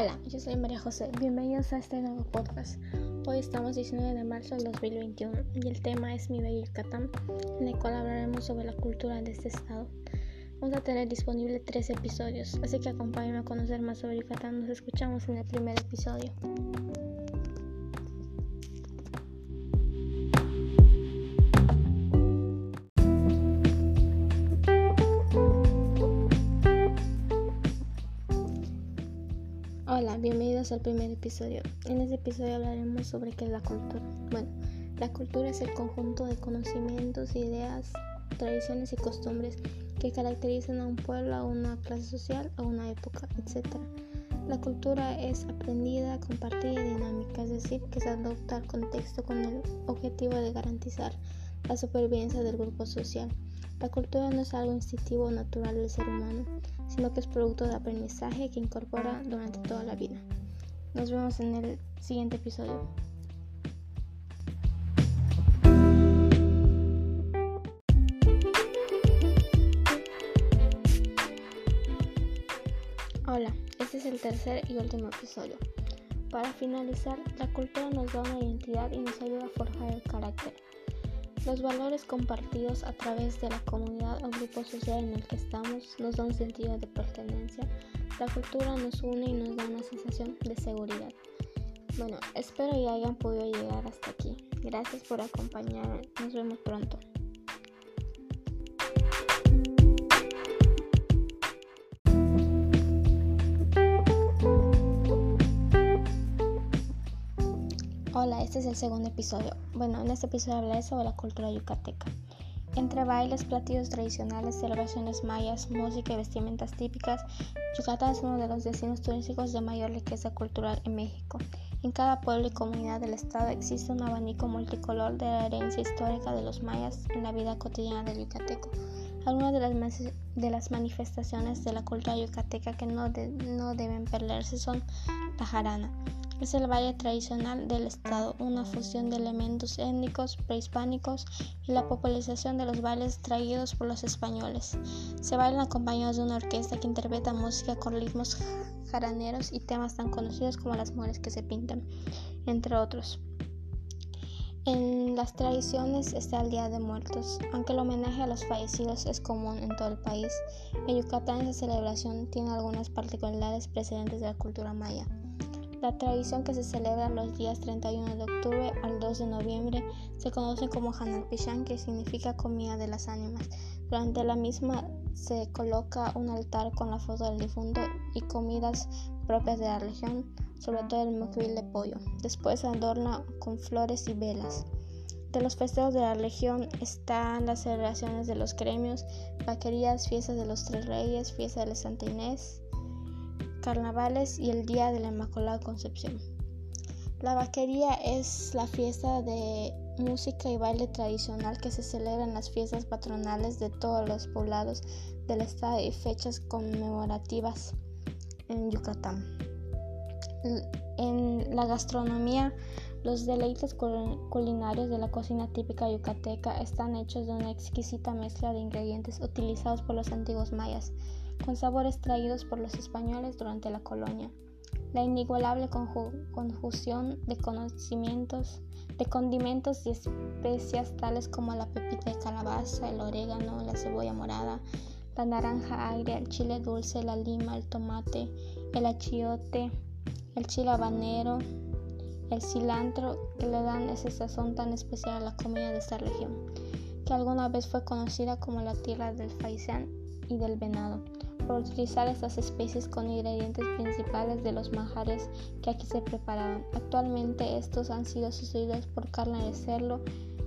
Hola, yo soy María José. Bienvenidos a este nuevo podcast. Hoy estamos 19 de marzo del 2021 y el tema es Mi Bello Yucatán, en el cual hablaremos sobre la cultura de este estado. Vamos a tener disponible tres episodios, así que acompáñenme a conocer más sobre Yucatán. Nos escuchamos en el primer episodio. Bienvenidos al primer episodio. En este episodio hablaremos sobre qué es la cultura. Bueno, la cultura es el conjunto de conocimientos, ideas, tradiciones y costumbres que caracterizan a un pueblo, a una clase social, a una época, etc. La cultura es aprendida, compartida y dinámica, es decir, que se adopta al contexto con el objetivo de garantizar la supervivencia del grupo social. La cultura no es algo instintivo o natural del ser humano, sino que es producto de aprendizaje que incorpora durante toda la vida. Nos vemos en el siguiente episodio. Hola, este es el tercer y último episodio. Para finalizar, la cultura nos da una identidad y nos ayuda a forjar el carácter. Los valores compartidos a través de la comunidad o grupo social en el que estamos nos dan sentido de pertenencia. La cultura nos une y nos da de seguridad. Bueno, espero que hayan podido llegar hasta aquí. Gracias por acompañarme. Nos vemos pronto. Hola, este es el segundo episodio. Bueno, en este episodio hablaré sobre la cultura yucateca. Entre bailes, platillos tradicionales, celebraciones mayas, música y vestimentas típicas, Yucatán es uno de los destinos turísticos de mayor riqueza cultural en México. En cada pueblo y comunidad del estado existe un abanico multicolor de la herencia histórica de los mayas en la vida cotidiana del yucateco. Algunas de las, manifestaciones de la cultura yucateca que no, no deben perderse son la jarana, es el baile tradicional del estado, una fusión de elementos étnicos prehispánicos y la popularización de los bailes traídos por los españoles. Se bailan acompañados de una orquesta que interpreta música con ritmos jaraneros y temas tan conocidos como las mujeres que se pintan, entre otros. En las tradiciones está el Día de Muertos. Aunque el homenaje a los fallecidos es común en todo el país, en Yucatán esa celebración tiene algunas particularidades precedentes de la cultura maya. La tradición que se celebra los días 31 de octubre al 2 de noviembre se conoce como Hanalpishan, que significa comida de las ánimas. Durante la misma se coloca un altar con la foto del difunto y comidas propias de la región, sobre todo el moquil de pollo. Después se adorna con flores y velas. De los festejos de la región están las celebraciones de los gremios, vaquerías, fiestas de los tres reyes, fiesta de la Santa Inés, carnavales y el Día de la Inmaculada Concepción. La vaquería es la fiesta de música y baile tradicional que se celebra en las fiestas patronales de todos los poblados del estado y fechas conmemorativas en Yucatán. En la gastronomía, los deleites culinarios de la cocina típica yucateca están hechos de una exquisita mezcla de ingredientes utilizados por los antiguos mayas con sabores traídos por los españoles durante la colonia. La inigualable conjunción de conocimientos, de condimentos y especias tales como la pepita de calabaza, el orégano, la cebolla morada, la naranja agria, el chile dulce, la lima, el tomate, el achiote, el chile habanero, el cilantro, que le dan ese sazón tan especial a la comida de esta región, que alguna vez fue conocida como la tierra del faisán y del venado por utilizar estas especies con ingredientes principales de los manjares que aquí se preparaban. Actualmente estos han sido sustituidos por carne de cerdo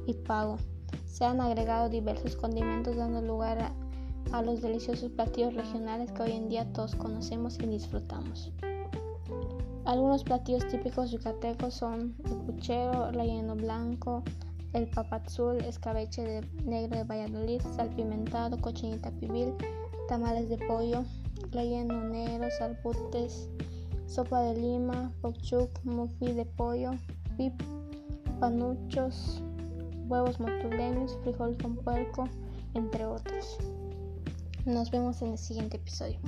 y pavo. Se han agregado diversos condimentos dando lugar a, a los deliciosos platillos regionales que hoy en día todos conocemos y disfrutamos. Algunos platillos típicos yucatecos son el puchero, relleno blanco, el papazul, escabeche de negro de Valladolid, salpimentado, cochinita pibil, tamales de pollo, relleno negro, salputes, sopa de lima, pochuc, mufi de pollo, pip, panuchos, huevos motuleños, frijol con puerco, entre otros. Nos vemos en el siguiente episodio.